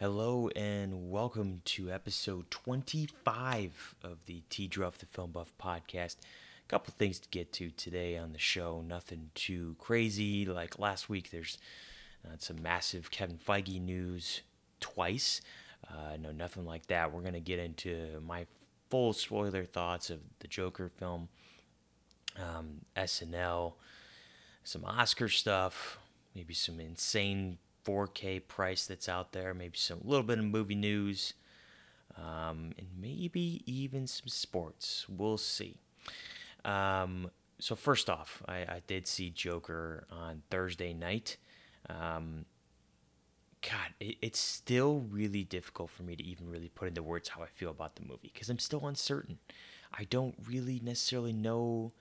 Hello and welcome to episode 25 of the T Druff the Film Buff podcast. A couple things to get to today on the show. Nothing too crazy. Like last week, there's uh, some massive Kevin Feige news twice. Uh, no, nothing like that. We're going to get into my full spoiler thoughts of the Joker film, um, SNL, some Oscar stuff, maybe some insane 4K price that's out there, maybe some little bit of movie news, um, and maybe even some sports. We'll see. Um, so first off, I, I, did see Joker on Thursday night. Um, God, it, it's still really difficult for me to even really put into words how I feel about the movie because I'm still uncertain. I don't really necessarily know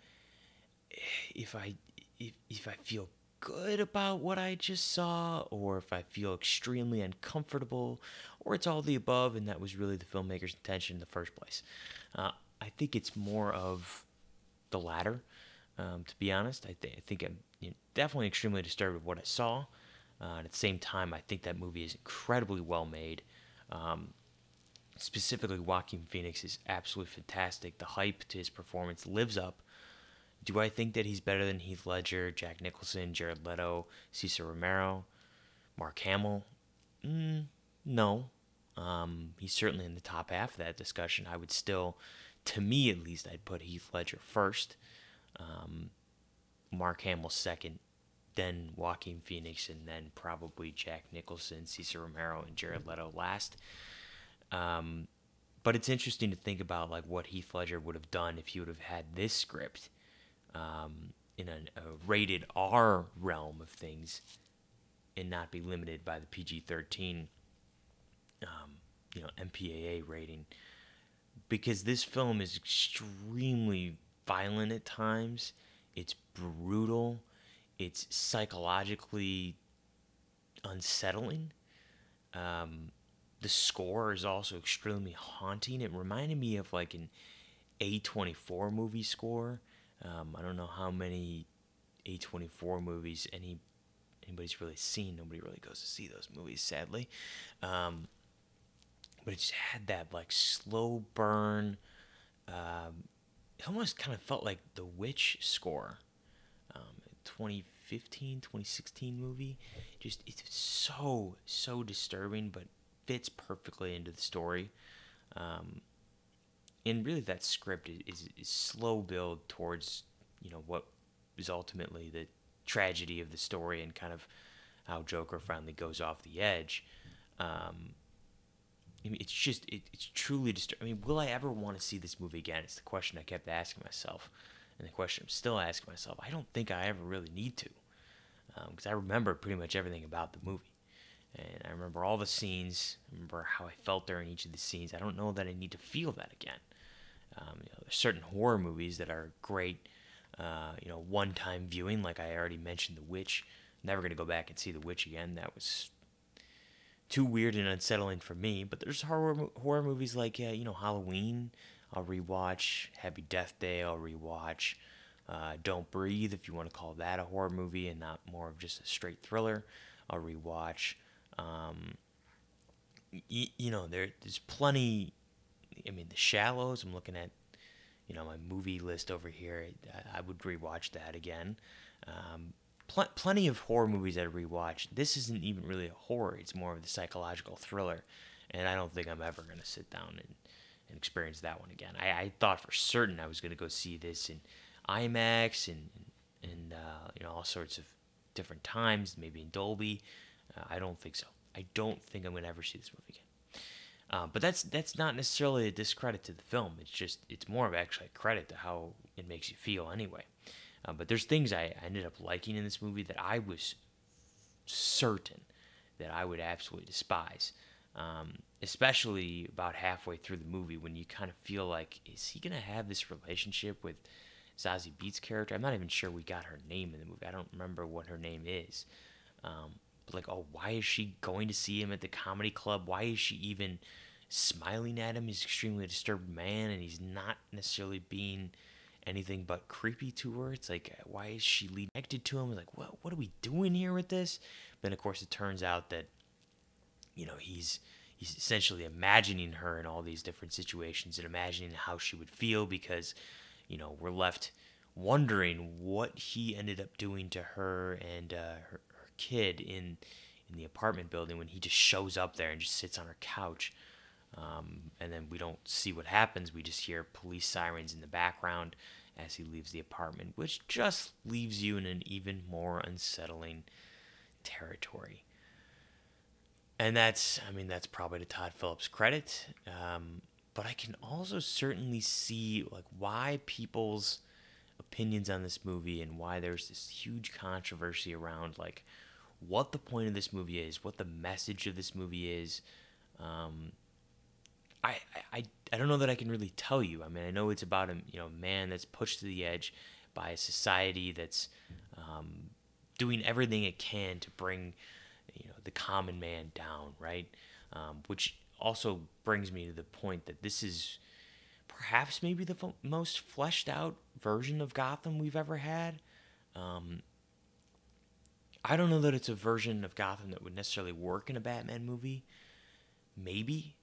if I if, if I feel good about what I just saw, or if I feel extremely uncomfortable, or it's all the above, and that was really the filmmaker's intention in the first place. Uh, I think it's more of the latter, um, to be honest. I, th- I think I'm you know, definitely extremely disturbed with what I saw. Uh, and at the same time, I think that movie is incredibly well made. Um, specifically, Joaquin Phoenix is absolutely fantastic. The hype to his performance lives up do I think that he's better than Heath Ledger, Jack Nicholson, Jared Leto, Cesar Romero, Mark Hamill? Mm, no. Um, he's certainly in the top half of that discussion. I would still, to me at least, I'd put Heath Ledger first, um, Mark Hamill second, then Joaquin Phoenix, and then probably Jack Nicholson, Cesar Romero, and Jared Leto last. Um, but it's interesting to think about like what Heath Ledger would have done if he would have had this script um, in a, a, rated R realm of things and not be limited by the PG 13 um, you know MPAA rating. Because this film is extremely violent at times. It's brutal. It's psychologically unsettling. Um, the score is also extremely haunting. It reminded me of like an A24 movie score um, I don't know how many A24 movies any anybody's really seen. Nobody really goes to see those movies, sadly. Um, but it just had that like slow burn. Um, it almost kind of felt like the Witch score, um, 2015, 2016 movie. Just it's so so disturbing, but fits perfectly into the story. Um, and really that script is, is slow build towards you know what is ultimately the tragedy of the story and kind of how Joker finally goes off the edge. Um, I mean, it's just it, it's truly disturbing. I mean, will I ever want to see this movie again? It's the question I kept asking myself, and the question I'm still asking myself. I don't think I ever really need to, because um, I remember pretty much everything about the movie, and I remember all the scenes. I remember how I felt during each of the scenes. I don't know that I need to feel that again. Um, you know, certain horror movies that are great, uh, you know, one-time viewing. Like I already mentioned, The Witch. Never gonna go back and see The Witch again. That was too weird and unsettling for me. But there's horror horror movies like uh, you know Halloween. I'll rewatch Happy Death Day. I'll rewatch uh, Don't Breathe if you want to call that a horror movie and not more of just a straight thriller. I'll rewatch. Um, y- you know, there, there's plenty I mean, The Shallows. I'm looking at, you know, my movie list over here. I, I would rewatch that again. Um, pl- plenty of horror movies I rewatch. This isn't even really a horror. It's more of the psychological thriller, and I don't think I'm ever gonna sit down and, and experience that one again. I, I thought for certain I was gonna go see this in IMAX and and uh, you know all sorts of different times, maybe in Dolby. Uh, I don't think so. I don't think I'm gonna ever see this movie again. Uh, but that's that's not necessarily a discredit to the film. It's just it's more of actually a credit to how it makes you feel anyway. Uh, but there's things I, I ended up liking in this movie that I was certain that I would absolutely despise. Um, especially about halfway through the movie when you kind of feel like, is he gonna have this relationship with Zazie Beetz character? I'm not even sure we got her name in the movie. I don't remember what her name is. Um, like, oh, why is she going to see him at the comedy club? Why is she even smiling at him? He's extremely disturbed man, and he's not necessarily being anything but creepy to her. It's like, why is she connected to him? Like, what, what are we doing here with this? Then, of course, it turns out that, you know, he's he's essentially imagining her in all these different situations and imagining how she would feel because, you know, we're left wondering what he ended up doing to her and uh, her kid in in the apartment building when he just shows up there and just sits on her couch. Um, and then we don't see what happens. We just hear police sirens in the background as he leaves the apartment, which just leaves you in an even more unsettling territory. And that's, I mean, that's probably to Todd Phillips' credit. Um, but I can also certainly see like why people's opinions on this movie and why there's this huge controversy around like what the point of this movie is, what the message of this movie is. Um, I, I I don't know that I can really tell you. I mean, I know it's about a you know man that's pushed to the edge by a society that's um, doing everything it can to bring you know the common man down, right? Um, which also brings me to the point that this is perhaps maybe the f- most fleshed out version of Gotham we've ever had. Um, I don't know that it's a version of Gotham that would necessarily work in a Batman movie. Maybe.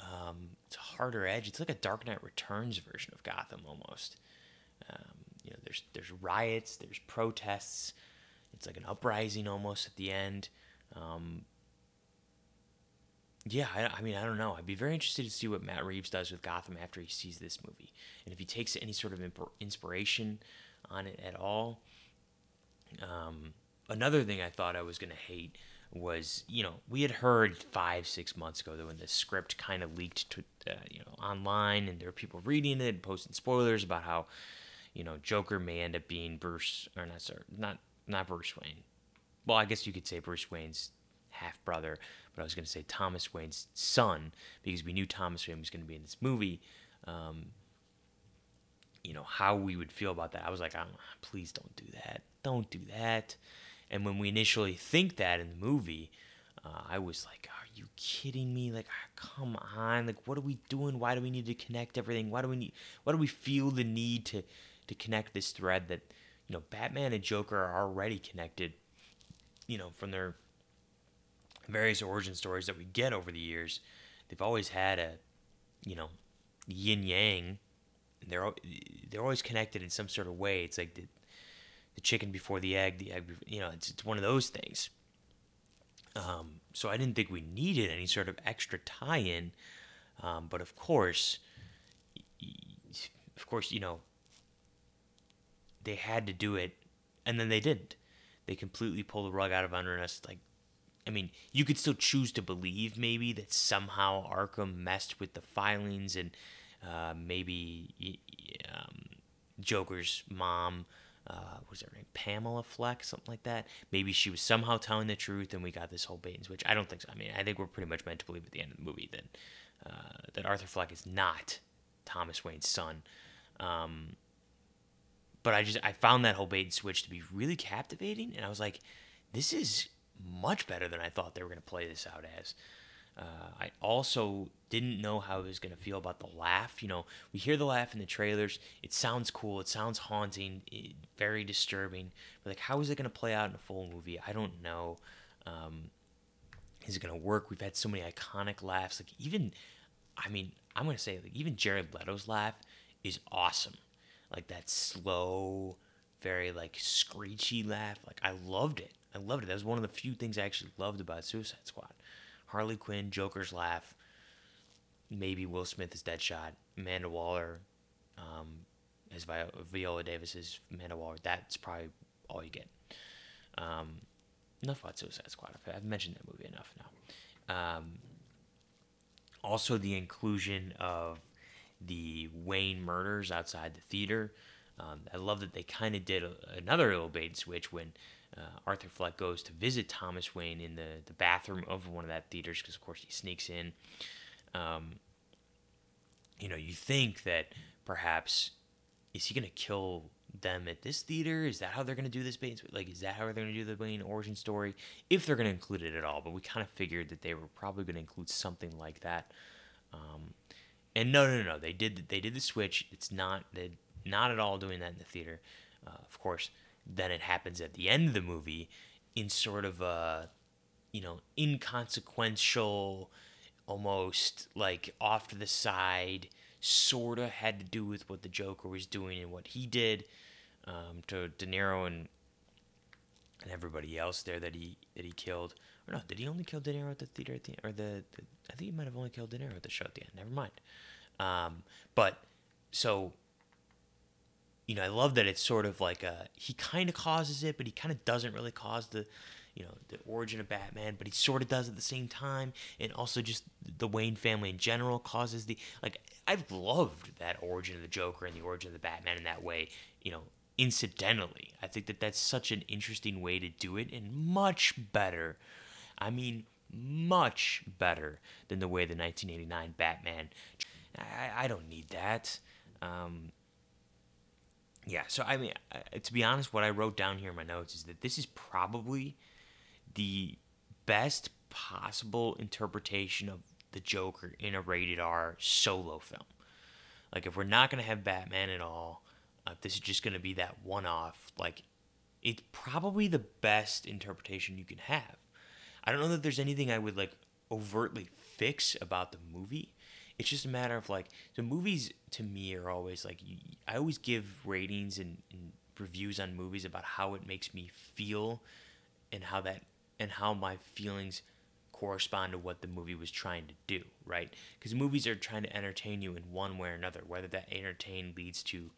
Um, it's a harder edge. It's like a Dark Knight Returns version of Gotham almost. Um, you know, there's there's riots, there's protests. It's like an uprising almost at the end. Um, yeah, I, I, mean, I don't know. I'd be very interested to see what Matt Reeves does with Gotham after he sees this movie, and if he takes any sort of inspiration on it at all. Um, another thing I thought I was gonna hate was, you know, we had heard five, six months ago that when the script kind of leaked to, uh, you know, online, and there were people reading it and posting spoilers about how, you know, Joker may end up being Bruce, or not, sorry, not not Bruce Wayne. Well, I guess you could say Bruce Wayne's half brother, but I was going to say Thomas Wayne's son because we knew Thomas Wayne was going to be in this movie. Um, you know how we would feel about that. I was like, please don't do that. Don't do that. And when we initially think that in the movie, uh, I was like, are you kidding me? Like, ah, come on. Like, what are we doing? Why do we need to connect everything? Why do we need? Why do we feel the need to to connect this thread that you know Batman and Joker are already connected? You know, from their various origin stories that we get over the years, they've always had a, you know, yin yang. They're they're always connected in some sort of way. It's like the, the chicken before the egg, the egg, you know, it's it's one of those things. Um, so I didn't think we needed any sort of extra tie-in, um, but of course, of course, you know, they had to do it, and then they didn't. They completely pulled the rug out of under us, like I mean, you could still choose to believe maybe that somehow Arkham messed with the filings and uh, maybe um, Joker's mom, uh, was her name Pamela Fleck, something like that. Maybe she was somehow telling the truth, and we got this whole bait and switch. I don't think so. I mean, I think we're pretty much meant to believe at the end of the movie that uh, that Arthur Fleck is not Thomas Wayne's son. Um, but I just I found that whole bait and switch to be really captivating, and I was like, this is much better than I thought they were going to play this out as. Uh, I also didn't know how I was going to feel about the laugh. You know, we hear the laugh in the trailers. It sounds cool. It sounds haunting. It, very disturbing. But like, how is it going to play out in a full movie? I don't know. Um, is it going to work? We've had so many iconic laughs. Like even, I mean, I'm going to say like even Jared Leto's laugh is awesome. Like that slow, very like screechy laugh. Like I loved it. I loved it. That was one of the few things I actually loved about Suicide Squad. Harley Quinn, Joker's laugh, maybe Will Smith is Deadshot, Amanda Waller um, as Vi- Viola Davis is Amanda Waller. That's probably all you get. Um, enough about Suicide Squad. I've mentioned that movie enough now. Um, also, the inclusion of the Wayne murders outside the theater. Um, I love that they kind of did a, another little bait and switch when uh, Arthur Fleck goes to visit Thomas Wayne in the, the bathroom of one of that theaters because, of course, he sneaks in. Um, you know, you think that perhaps is he going to kill them at this theater? Is that how they're going to do this? Bane? Switch? Like, is that how they're going to do the Wayne origin story? If they're going to include it at all, but we kind of figured that they were probably going to include something like that. Um, and no, no, no, they did they did the switch. It's not they not at all doing that in the theater. Uh, of course, then it happens at the end of the movie in sort of a you know, inconsequential, almost like off to the side, sort of had to do with what the Joker was doing and what he did um, to De Niro and and everybody else there that he that he killed. Or no, did he only kill De Niro at the theater at the or the, the I think he might have only killed De Niro at the show at the end. Never mind. Um, but so you know, I love that it's sort of like a he kind of causes it, but he kind of doesn't really cause the you know the origin of Batman, but he sort of does at the same time, and also just the Wayne family in general causes the like. I've loved that origin of the Joker and the origin of the Batman in that way. You know, incidentally, I think that that's such an interesting way to do it, and much better. I mean, much better than the way the 1989 Batman. I, I don't need that. Um, yeah, so I mean, to be honest, what I wrote down here in my notes is that this is probably the best possible interpretation of the Joker in a rated R solo film. Like, if we're not going to have Batman at all, uh, this is just going to be that one off, like, it's probably the best interpretation you can have. I don't know that there's anything I would, like, overtly fix about the movie. It's just a matter of, like, the movies to me are always, like, I always give ratings and, and reviews on movies about how it makes me feel and how that and how my feelings correspond to what the movie was trying to do, right? Because movies are trying to entertain you in one way or another. Whether that entertain leads to,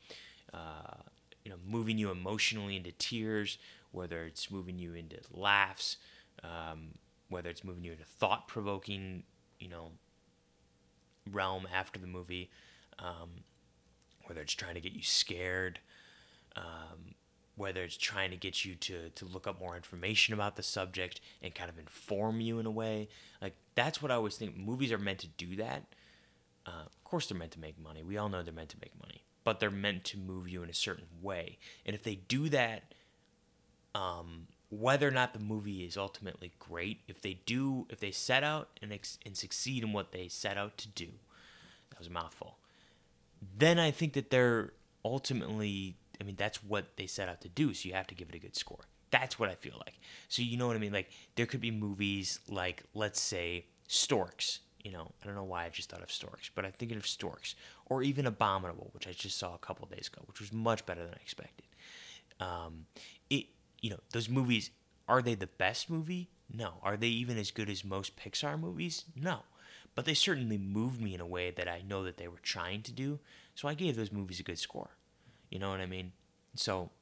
uh, you know, moving you emotionally into tears, whether it's moving you into laughs, um, whether it's moving you into thought-provoking, you know, realm after the movie, um, whether it's trying to get you scared. Um, whether it's trying to get you to, to look up more information about the subject and kind of inform you in a way. Like, that's what I always think. Movies are meant to do that. Uh, of course, they're meant to make money. We all know they're meant to make money, but they're meant to move you in a certain way. And if they do that, um, whether or not the movie is ultimately great, if they do, if they set out and, ex- and succeed in what they set out to do, that was a mouthful, then I think that they're ultimately I mean, that's what they set out to do. So you have to give it a good score. That's what I feel like. So you know what I mean? Like there could be movies like, let's say, Storks. You know, I don't know why I just thought of Storks, but I'm thinking of Storks, or even Abominable, which I just saw a couple days ago, which was much better than I expected. Um, it, you know, those movies are they the best movie? No. Are they even as good as most Pixar movies? No. But they certainly moved me in a way that I know that they were trying to do. So I gave those movies a good score. You know what I mean? So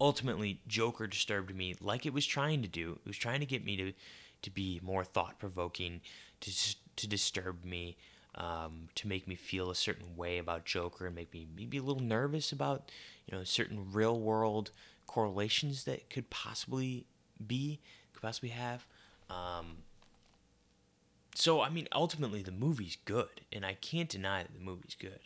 ultimately, Joker disturbed me like it was trying to do. It was trying to get me to to be more thought provoking, to to disturb me, um, to make me feel a certain way about Joker, and make me maybe a little nervous about you know certain real world correlations that could possibly be could possibly have. Um, so I mean, ultimately, the movie's good, and I can't deny that the movie's good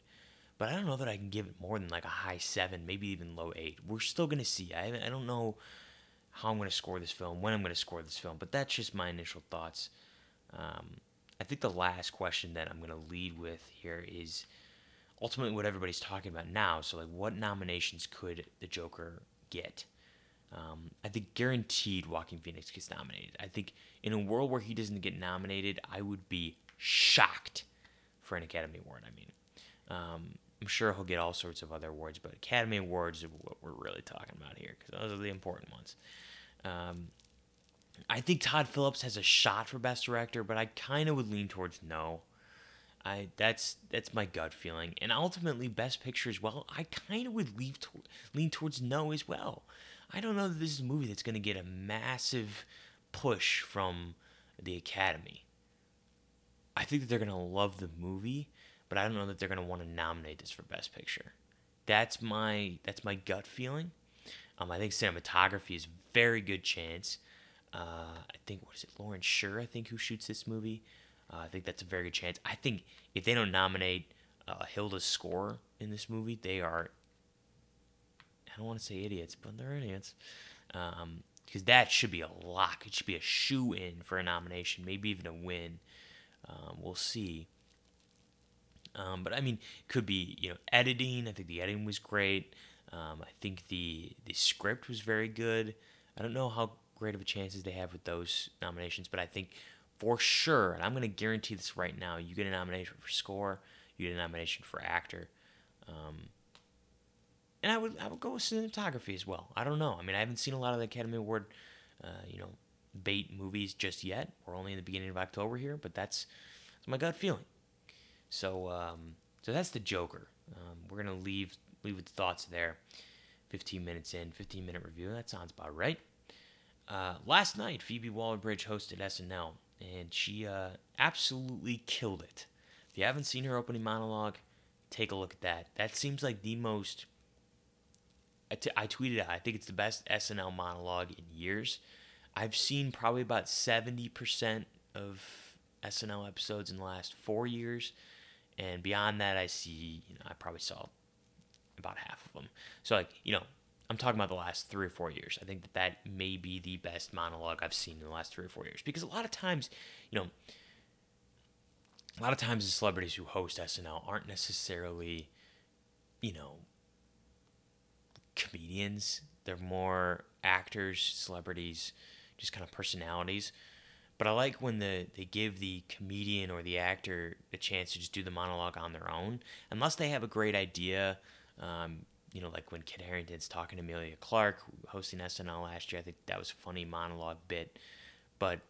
but I don't know that I can give it more than like a high seven, maybe even low eight. We're still gonna see. I I don't know how I'm gonna score this film, when I'm gonna score this film, but that's just my initial thoughts. Um, I think the last question that I'm gonna lead with here is ultimately what everybody's talking about now. So like, what nominations could the Joker get? Um, I think guaranteed Joaquin Phoenix gets nominated. I think in a world where he doesn't get nominated, I would be shocked for an Academy Award. I mean, um, I'm sure he'll get all sorts of other awards, but Academy Awards are what we're really talking about here because those are the important ones. Um, I think Todd Phillips has a shot for Best Director, but I kind of would lean towards no. I that's that's my gut feeling, and ultimately Best Picture as well. I kind of would leave to, lean towards no as well. I don't know that this is a movie that's going to get a massive push from the Academy. I think that they're going to love the movie, but I don't know that they're going to want to nominate this for Best Picture. That's my that's my gut feeling. Um, I think cinematography is very good chance. Uh, I think what is it, Lawrence Sher? I think who shoots this movie. Uh, I think that's a very good chance. I think if they don't nominate uh, Hildur's score in this movie, they are. I don't want to say idiots, but they're idiots. Um, because that should be a lock. It should be a shoe in for a nomination, maybe even a win. Um, we'll see. Um, but I mean, could be you know editing. I think the editing was great. Um, I think the the script was very good. I don't know how great of a chance as they have with those nominations, but I think for sure, and I'm going to guarantee this right now, you get a nomination for score, you get a nomination for actor. Um, and I would I would go with cinematography as well. I don't know. I mean, I haven't seen a lot of the Academy Award, uh, you know, bait movies just yet. We're only in the beginning of October here, but that's, that's my gut feeling. So um, so that's the Joker. Um, we're gonna leave leave with thoughts there. 15 minutes in, 15 minute review. That sounds about right. Uh, last night, Phoebe Waller-Bridge hosted SNL, and she uh, absolutely killed it. If you haven't seen her opening monologue, take a look at that. That seems like the most. I, t- I tweeted out. I think it's the best SNL monologue in years. I've seen probably about 70% of SNL episodes in the last four years. And beyond that, I see, you know, I probably saw about half of them. So, like, you know, I'm talking about the last three or four years. I think that that may be the best monologue I've seen in the last three or four years. Because a lot of times, you know, a lot of times the celebrities who host SNL aren't necessarily, you know, comedians. They're more actors, celebrities, just kind of personalities. But I like when the they give the comedian or the actor a chance to just do the monologue on their own, unless they have a great idea. Um, you know, like when Kit Harington's talking to Emilia Clarke, hosting SNL last year. I think that was a funny monologue bit. But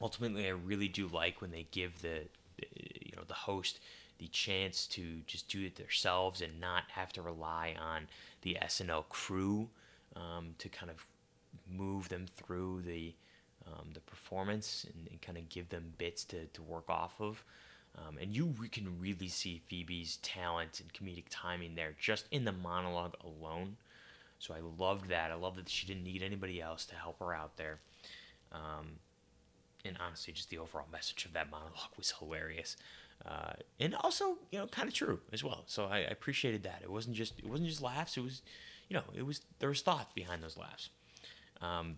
ultimately, I really do like when they give the, the you know the host the chance to just do it themselves and not have to rely on the SNL crew um, to kind of move them through the um, the performance and, and kind of give them bits to, to work off of. Um, and you re- can really see Phoebe's talent and comedic timing there just in the monologue alone. So I loved that. I love that she didn't need anybody else to help her out there. Um, and honestly, just the overall message of that monologue was hilarious, uh, and also you know kind of true as well. So I, I appreciated that. It wasn't just it wasn't just laughs. It was, you know, it was there was thought behind those laughs. Um,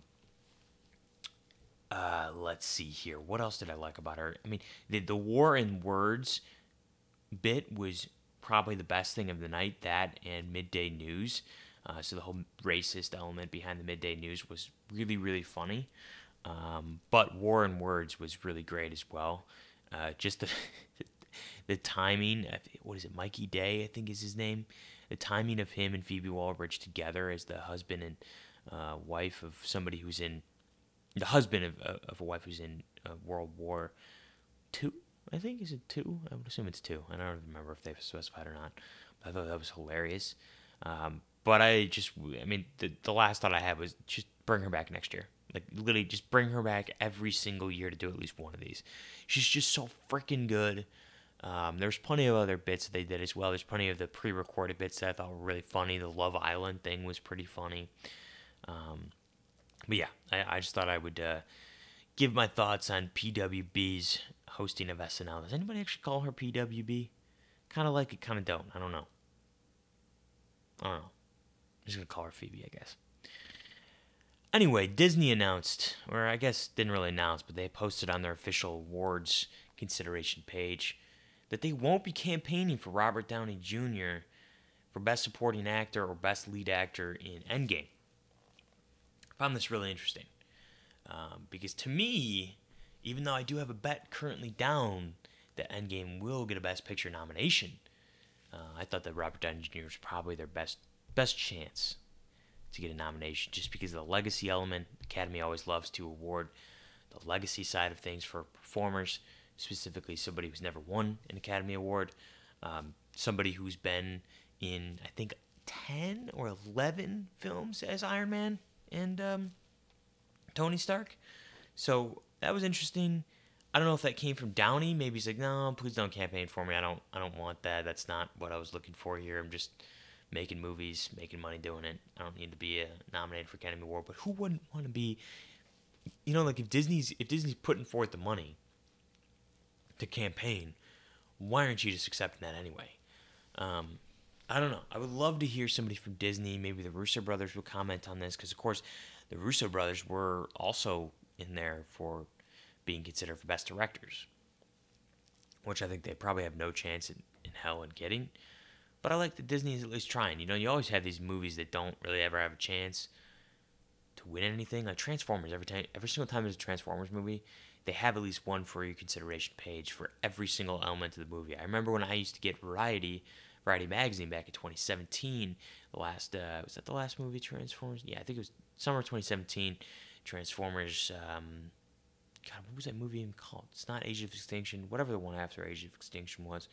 uh, let's see here. What else did I like about her? I mean, the the war in words bit was probably the best thing of the night. That and midday news. Uh, so the whole racist element behind the midday news was really really funny. Um, but war in words was really great as well. Uh, just the the timing. What is it? Mikey Day, I think is his name. The timing of him and Phoebe Waller-Bridge together as the husband and uh, wife of somebody who's in the husband of, of a wife who's in World War Two. I think is it two? I would assume it's two. I don't remember if they've specified or not. But I thought that was hilarious. Um, but I just, I mean, the the last thought I had was just bring her back next year. Like literally, just bring her back every single year to do at least one of these. She's just so freaking good. Um, there's plenty of other bits that they did as well. There's plenty of the pre-recorded bits that I thought were really funny. The Love Island thing was pretty funny. Um, but yeah, I, I just thought I would uh, give my thoughts on PWB's hosting of SNL. Does anybody actually call her PWB? Kind of like it, kind of don't. I don't know. I don't know. I'm just gonna call her Phoebe, I guess. Anyway, Disney announced, or I guess didn't really announce, but they posted on their official awards consideration page that they won't be campaigning for Robert Downey Jr. for Best Supporting Actor or Best Lead Actor in Endgame found this really interesting um, because to me, even though I do have a bet currently down that Endgame will get a Best Picture nomination, uh, I thought that Robert Downey Jr. was probably their best best chance to get a nomination, just because of the legacy element. Academy always loves to award the legacy side of things for performers, specifically somebody who's never won an Academy Award, um, somebody who's been in I think ten or eleven films as Iron Man and um, Tony Stark. So that was interesting. I don't know if that came from Downey. Maybe he's like, no, please don't campaign for me. I don't, I don't want that. That's not what I was looking for here. I'm just making movies, making money doing it. I don't need to be uh, nominated for Academy Award. But who wouldn't want to be? You know, like if Disney's if Disney's putting forth the money to campaign, why aren't you just accepting that anyway? Um, I don't know. I would love to hear somebody from Disney, maybe the Russo brothers will comment on this because, of course, the Russo brothers were also in there for being considered for best directors, which I think they probably have no chance in, in hell in getting. But I like that Disney is at least trying. You know, you always have these movies that don't really ever have a chance to win anything. Like Transformers, every time, every single time there's a Transformers movie, they have at least one for your consideration page for every single element of the movie. I remember when I used to get Variety, Variety magazine back in 2017. The last uh, was that the last movie Transformers? Yeah, I think it was summer 2017. Transformers. Um, God, what was that movie even called? It's not Age of Extinction. Whatever the one after Age of Extinction was.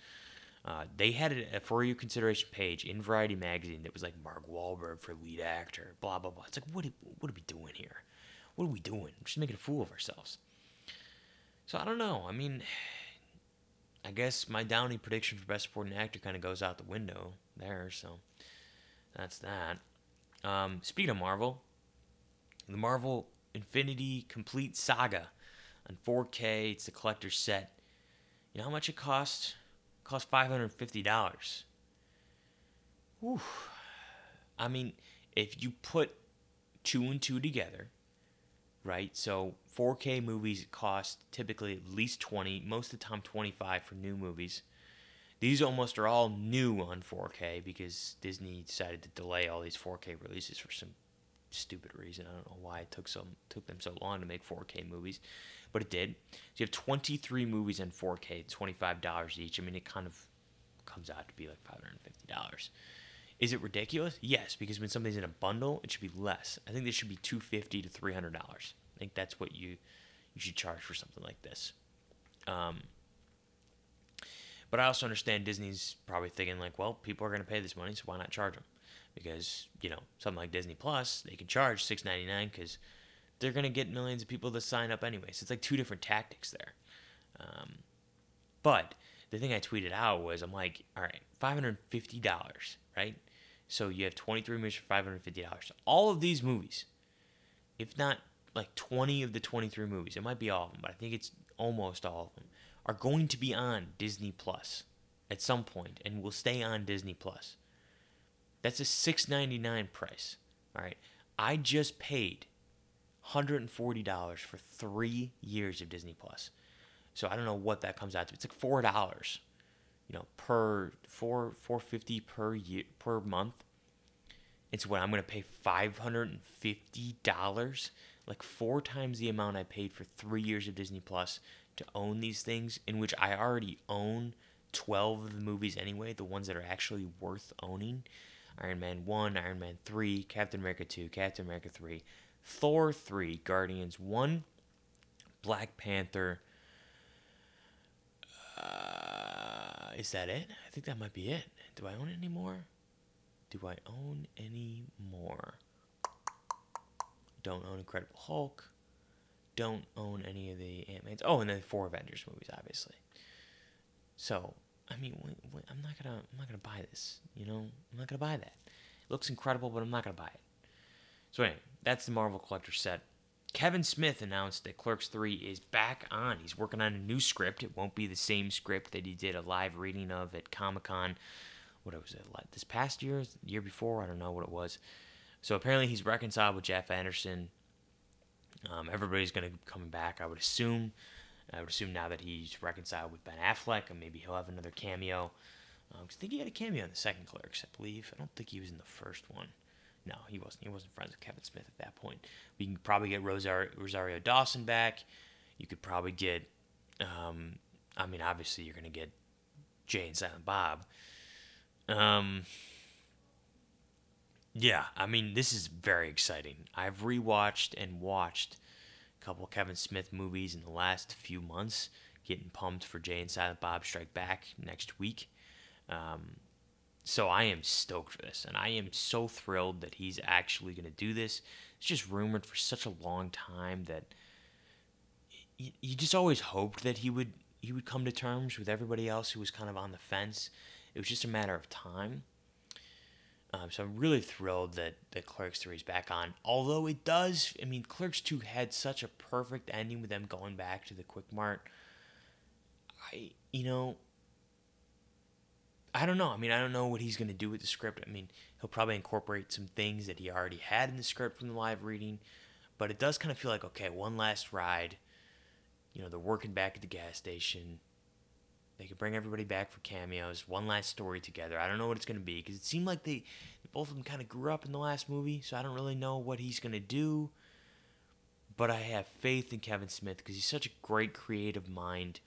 Uh, they had a for your consideration page in Variety magazine that was like Mark Wahlberg for lead actor, blah blah blah. It's like what are, what are we doing here? What are we doing? We're just making a fool of ourselves. So I don't know. I mean, I guess my Downey prediction for best supporting actor kind of goes out the window there. So that's that. Um, speaking of Marvel, the Marvel Infinity Complete Saga on 4K. It's the collector's set. You know how much it cost? cost five hundred fifty dollars. Whew. I mean, if you put two and two together, right? So 4K movies cost typically at least 20, most of the time 25 for new movies. These almost are all new on 4K because Disney decided to delay all these 4K releases for some stupid reason. I don't know why it took so took them so long to make 4K movies but it did. So you have 23 movies in 4K, $25 each. I mean, it kind of comes out to be like $550. Is it ridiculous? Yes, because when something's in a bundle, it should be less. I think this should be 250 to $300. I think that's what you you should charge for something like this. Um, but I also understand Disney's probably thinking like, well, people are going to pay this money, so why not charge them? Because you know something like Disney Plus, they can charge six ninety nine because they're going to get millions of people to sign up anyway. So it's like two different tactics there. Um, but the thing I tweeted out was I'm like, all right, $550, right? So you have 23 movies for $550. All of these movies, if not like 20 of the 23 movies, it might be all of them, but I think it's almost all of them, are going to be on Disney Plus at some point and will stay on Disney Plus. That's a $6.99 price. All right. I just paid $140 for three years of Disney Plus. So I don't know what that comes out to. It's like four dollars, you know, per four four fifty per year per month. It's what I'm gonna pay five hundred and fifty dollars, like four times the amount I paid for three years of Disney Plus to own these things, in which I already own twelve of the movies anyway, the ones that are actually worth owning. Iron Man 1, Iron Man 3, Captain America 2, Captain America 3, Thor 3, Guardians 1, Black Panther. Uh, is that it? I think that might be it. Do I own any more? Do I own any more? Don't own Incredible Hulk. Don't own any of the Ant Man's. Oh, and then four Avengers movies, obviously. So, I mean, I'm not gonna, I'm not gonna buy this. You know, I'm not gonna buy that. It looks incredible, but I'm not gonna buy it. So anyway, that's the Marvel Collector set. Kevin Smith announced that Clerks 3 is back on. He's working on a new script. It won't be the same script that he did a live reading of at Comic Con. What was it? Like this past year, year before? I don't know what it was. So apparently he's reconciled with Jeff Anderson. Um, everybody's going to be coming back, I would assume. I would assume now that he's reconciled with Ben Affleck, and maybe he'll have another cameo. Um, I think he had a cameo in the second Clerks, I believe. I don't think he was in the first one. No, he wasn't. He wasn't friends with Kevin Smith at that point. We can probably get Rosario, Rosario Dawson back. You could probably get. Um, I mean, obviously, you're to get Jay and Silent Bob. Um, yeah, I mean, this is very exciting. I've rewatched and watched a couple Kevin Smith movies in the last few months. Getting pumped for Jay and Silent Bob Strike Back next week. Um, so I am stoked for this, and I am so thrilled that he's actually going to do this. It's just rumored for such a long time that you, just always hoped that he would he would come to terms with everybody else who was kind of on the fence. It was just a matter of time. Um, so I'm really thrilled that that Clerks 3 is back on. Although it does, I mean, Clerks 2 had such a perfect ending with them going back to the Quick Mart. I, you know, I don't know. I mean, I don't know what he's going to do with the script. I mean, he'll probably incorporate some things that he already had in the script from the live reading, but it does kind of feel like okay, one last ride. You know, they're working back at the gas station. They could bring everybody back for cameos. One last story together. I don't know what it's going to be because it seemed like they both of them kind of grew up in the last movie, so I don't really know what he's going to do. but I have faith in Kevin Smith because he's such a great creative mind.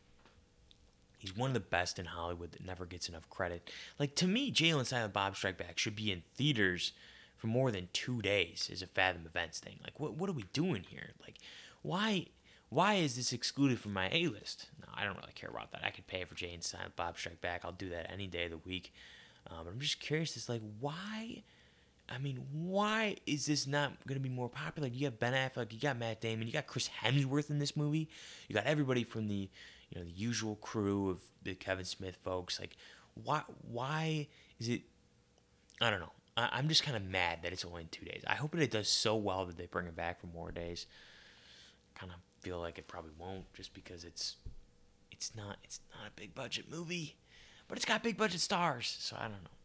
He's one of the best in Hollywood that never gets enough credit. Like to me, Jay and Silent Bob Strike Back should be in theaters for more than two days as a Fathom Events thing. Like what what are we doing here? Like why why is this excluded from my A list? No, I don't really care about that. I could pay for Jay and Silent Bob Strike Back. I'll do that any day of the week. Um, I'm just curious. It's like why I mean, why is this not going to be more popular? You got Ben Affleck, you got Matt Damon, you got Chris Hemsworth in this movie. You got everybody from the, you know, the usual crew of the Kevin Smith folks. Like, why? Why is it? I don't know. I, am just kind of mad that it's only in two days. I hope that it does so well that they bring it back for more days. Kind of feel like it probably won't, just because it's, it's not, it's not a big budget movie, but it's got big budget stars. So I don't know.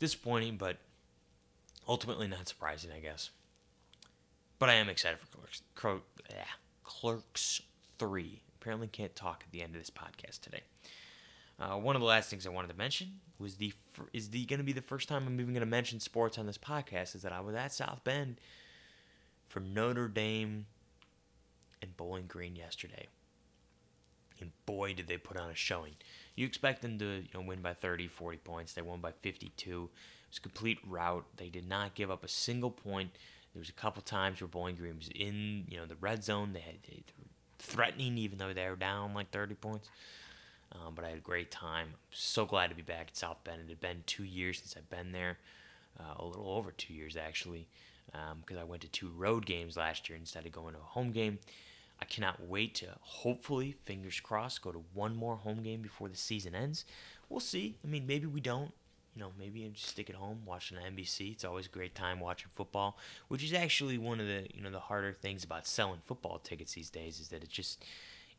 Disappointing, but Ultimately, not surprising, I guess. But I am excited for Clerks. Yeah, Clerks 3. Apparently, can't talk at the end of this podcast today. Uh, one of the last things I wanted to mention was the is the going to be the first time I'm even going to mention sports on this podcast is that I was at South Bend for Notre Dame and Bowling Green yesterday. And boy, did they put on a showing. You expect them to you know, win by 30, 40 points. They won by 52 It was a complete rout. They did not give up a single point. There was a couple times where Bowling Green was in, you know, the red zone. They had they threatening, even though they were down like 30 points. Um, but I had a great time. so glad to be back at South Bend. It had been two years since I've been there, uh, a little over two years actually, because um, I went to two road games last year instead of going to a home game. I cannot wait to hopefully, fingers crossed, go to one more home game before the season ends. We'll see. I mean, maybe we don't you know, maybe I just stick at home watching NBC. It's always a great time watching football, which is actually one of the you know the harder things about selling football tickets these days is that it's just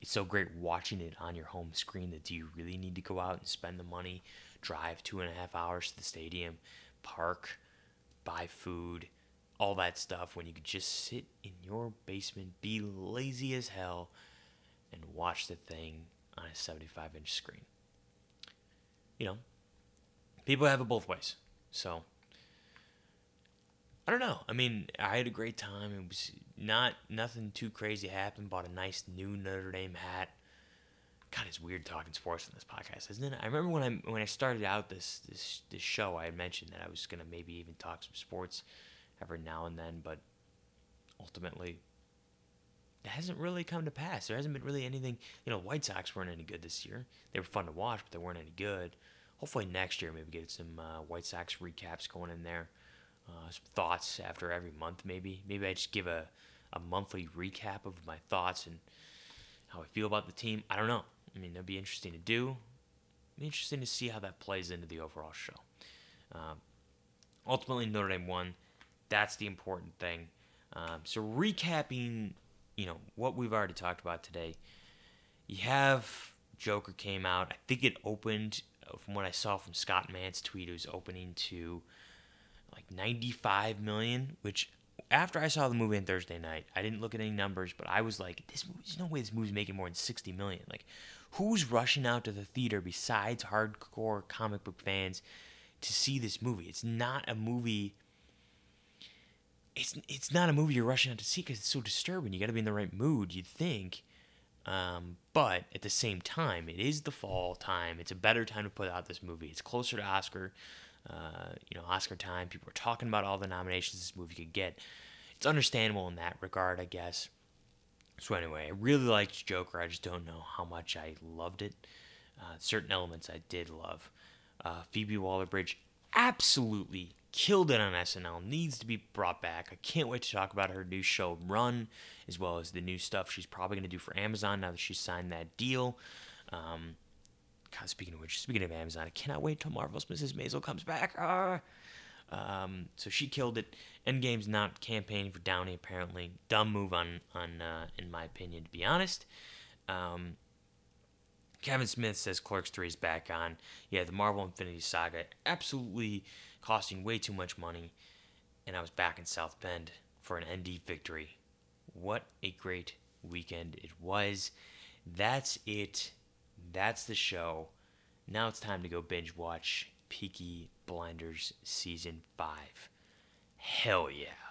it's so great watching it on your home screen that do you really need to go out and spend the money, drive two and a half hours to the stadium, park, buy food, all that stuff when you could just sit in your basement, be lazy as hell, and watch the thing on a 75 inch screen. You know, people have it both ways. So I don't know. I mean, I had a great time. It was not nothing too crazy happened. Bought a nice new Notre Dame hat. God, it's weird talking sports on this podcast, isn't it? I remember when I when I started out this this this show, I had mentioned that I was gonna maybe even talk some sports every now and then, but ultimately, it hasn't really come to pass. There hasn't been really anything. You know, White Sox weren't any good this year. They were fun to watch, but they weren't any good hopefully next year maybe get some uh, White Sox recaps going in there. Uh, some thoughts after every month maybe. Maybe I just give a, a monthly recap of my thoughts and how I feel about the team. I don't know. I mean, that'd be interesting to do. Interesting to see how that plays into the overall show. Um, ultimately, Notre Dame won. That's the important thing. Um, so recapping, you know, what we've already talked about today. You have Joker came out. I think it opened Uh, from what I saw from Scott Mann's tweet, it was opening to like 95 million, which after I saw the movie on Thursday night, I didn't look at any numbers, but I was like, this there's no way this movie's making more than 60 million. Like, who's rushing out to the theater besides hardcore comic book fans to see this movie? It's not a movie. It's it's not a movie you're rushing out to see because it's so disturbing. You got to be in the right mood. You'd think. Um, but at the same time, it is the fall time. It's a better time to put out this movie. It's closer to Oscar, uh, you know, Oscar time. People are talking about all the nominations this movie could get. It's understandable in that regard, I guess. So anyway, I really liked Joker. I just don't know how much I loved it. Uh, certain elements I did love. Uh, Phoebe Waller-Bridge absolutely killed it on SNL, needs to be brought back. I can't wait to talk about her new show Run, as well as the new stuff she's probably going to do for Amazon now that she's signed that deal. Um, God, speaking of which, speaking of Amazon, I cannot wait till Marvelous Mrs. Maisel comes back. Ah. Um, so she killed it. Endgame's not campaigning for Downey apparently. Dumb move on on uh, in my opinion, to be honest. Um, Kevin Smith says Clerks 3 is back on. Yeah, the Marvel Infinity Saga absolutely costing way too much money, and I was back in South Bend for an ND victory. What a great weekend it was. That's it. That's the show. Now it's time to go binge watch Peaky Blinders Season 5. Hell yeah.